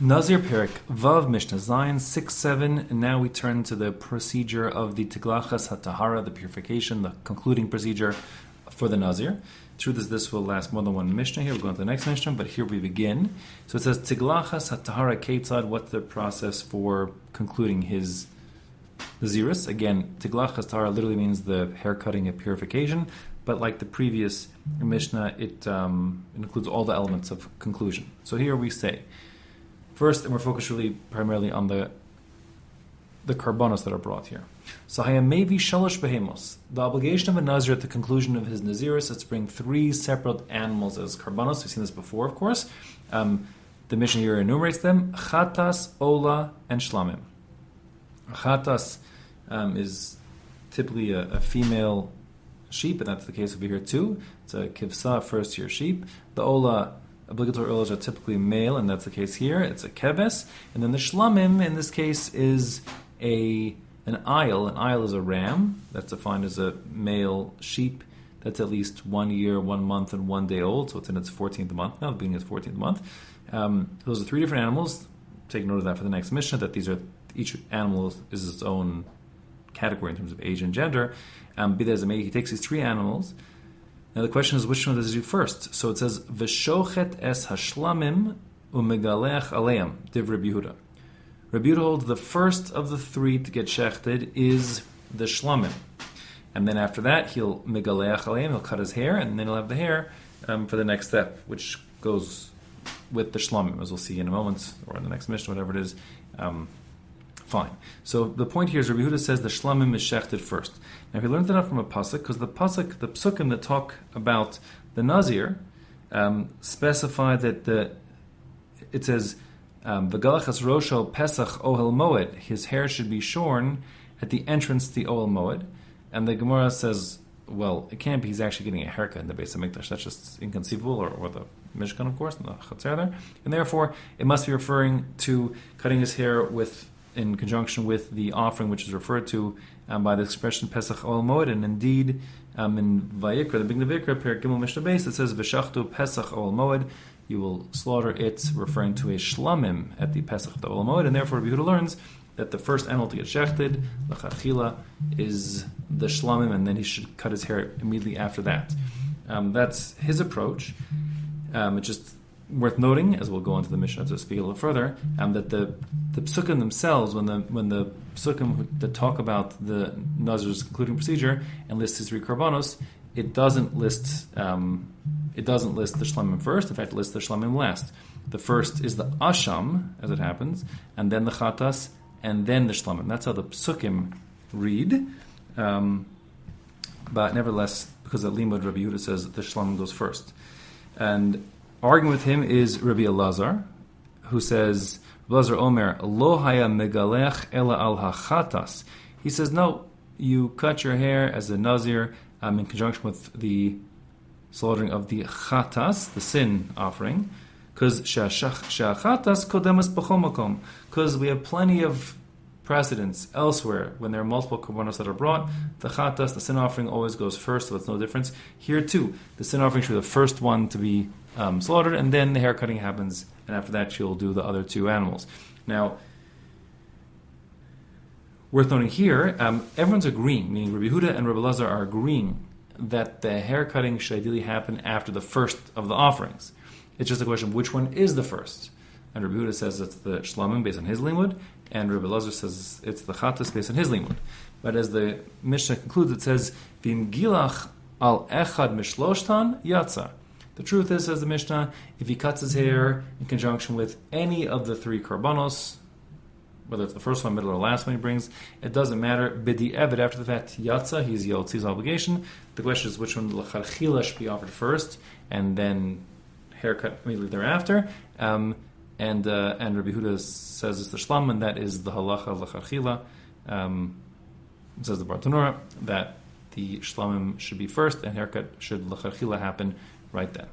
Nazir Perek, Vav Mishnah Zayin 6 7. And now we turn to the procedure of the Tiglachas HaTahara, the purification, the concluding procedure for the Nazir. Truth is, this will last more than one Mishnah here. We're going to the next Mishnah, but here we begin. So it says Tiglachas HaTahara Ketzad, what's the process for concluding his Naziris? Again, Tiglachas Tahara literally means the haircutting of purification, but like the previous Mishnah, it, um, it includes all the elements of conclusion. So here we say, First, and we're focused really primarily on the the karbanos that are brought here. So hayamevi shalosh behemos. The obligation of a nazir at the conclusion of his naziris is to bring three separate animals as karbanos. We've seen this before, of course. Um, the Mishnah here enumerates them: chatas, ola, and shlamim. Chatas um, is typically a, a, female sheep, and that's the case over here too. It's a kivsa, first year sheep. The ola obligatory oils are typically male, and that's the case here. It's a kebes, and then the shlamim in this case is a an ayil. An ayil is a ram that's defined as a male sheep that's at least one year, one month, and one day old. So it's in its 14th month now, being its 14th month. Um, those are three different animals. Take note of that for the next Mishnah. That these are each animal is its own category in terms of age and gender. Um, be that as it may, he takes these three animals now the question is, which one does he do first? So it says, "V'shochet es hashlamim umegalech aleim." Div Rabbi Yehuda. Rabbi Yehuda holds the first of the three to get shechted is the shlamim, and then after that he'll megalech aleim. He'll cut his hair, and then he'll have the hair um, for the next step, which goes with the shlamim, as we'll see in a moment or in the next Mishnah, whatever it is. Um, Fine. So the point here is Rabbi Huda says the shlamim is shechted first. Now he learned that from a pasuk because the pasuk, the psukim that talk about the nazir, um, specify that the it says um, v'galachas rosho pesach ohel moed. His hair should be shorn at the entrance to the ohel moed, and the Gemara says, well, it can't be. He's actually getting a haircut in the Beis HaMikdash. That's just inconceivable, or, or the Mishkan, of course, and the chatzar there, and therefore it must be referring to cutting his hair with in conjunction with the offering which is referred to um, by the expression Pesach Ohel Moed, and indeed um, in Vayikra, the beginning of Vayikra, Per Gimel Mishnah Beis, it says V'shachtu Pesach Ohel Moed. You will slaughter it, referring to a shlamim at the Pesach of the Ol Moed, and therefore Yehuda learns that the first animal to get shechted, lachachila, is the shlamim, and then he should cut his hair immediately after that. Um, that's his approach. Um, it just worth noting, as we'll go into the Mishnah to speak a little further, um, that the the psukim themselves, when the when the psukim that talk about the Nazir's concluding procedure and list his three karbanos, it doesn't list um, it doesn't list the shlamim first. In fact, it lists the shlamim last. The first is the asham, as it happens, and then the chatas, and then the shlamim. That's how the psukim read. Um, but nevertheless, because the limud Rabbi Yehuda says the shlamim goes first, and arguing with him is Rabbi Elazar, who says, Elazar Omer, Lo haya megalech ela al hachatas. He says, no, you cut your hair as a nazir um, in conjunction with the slaughtering of the chatas, the sin offering, because shachatas b'chomakom, because we have plenty of precedents elsewhere when there are multiple korbanos that are brought. The chatas, the sin offering, always goes first, so it's no difference. Here too, the sin offering should be the first one to be um, slaughtered, and then the hair cutting happens, and after that she'll do the other two animals. Now, worth noting here, um, everyone's agreeing, meaning Rabbi Huda and Rabbi Lazar are agreeing that the hair cutting should ideally happen after the first of the offerings. It's just a question of which one is the first. And Rabbi Huda says it's the shlamim based on his limud, and Rabbi Lazar says it's the chatas based on his limud. But as the Mishnah concludes, it says, "Vim gilach al echad mishloshtan yatza." The truth is, says the Mishnah, if he cuts his hair in conjunction with any of the three karbanos, whether it's the first one, middle, or last one he brings, it doesn't matter. Bidi Evid, after the fact, Yatza, he's Yotzi's obligation. The question is which one, Lacharchila, should be offered first, and then haircut immediately thereafter. Um, and uh, and Rabbi Huda says it's the shlam, and that is the halacha lacharchila. Um, says the Bartenura that the shlamim should be first, and haircut should lacharchila happen right then.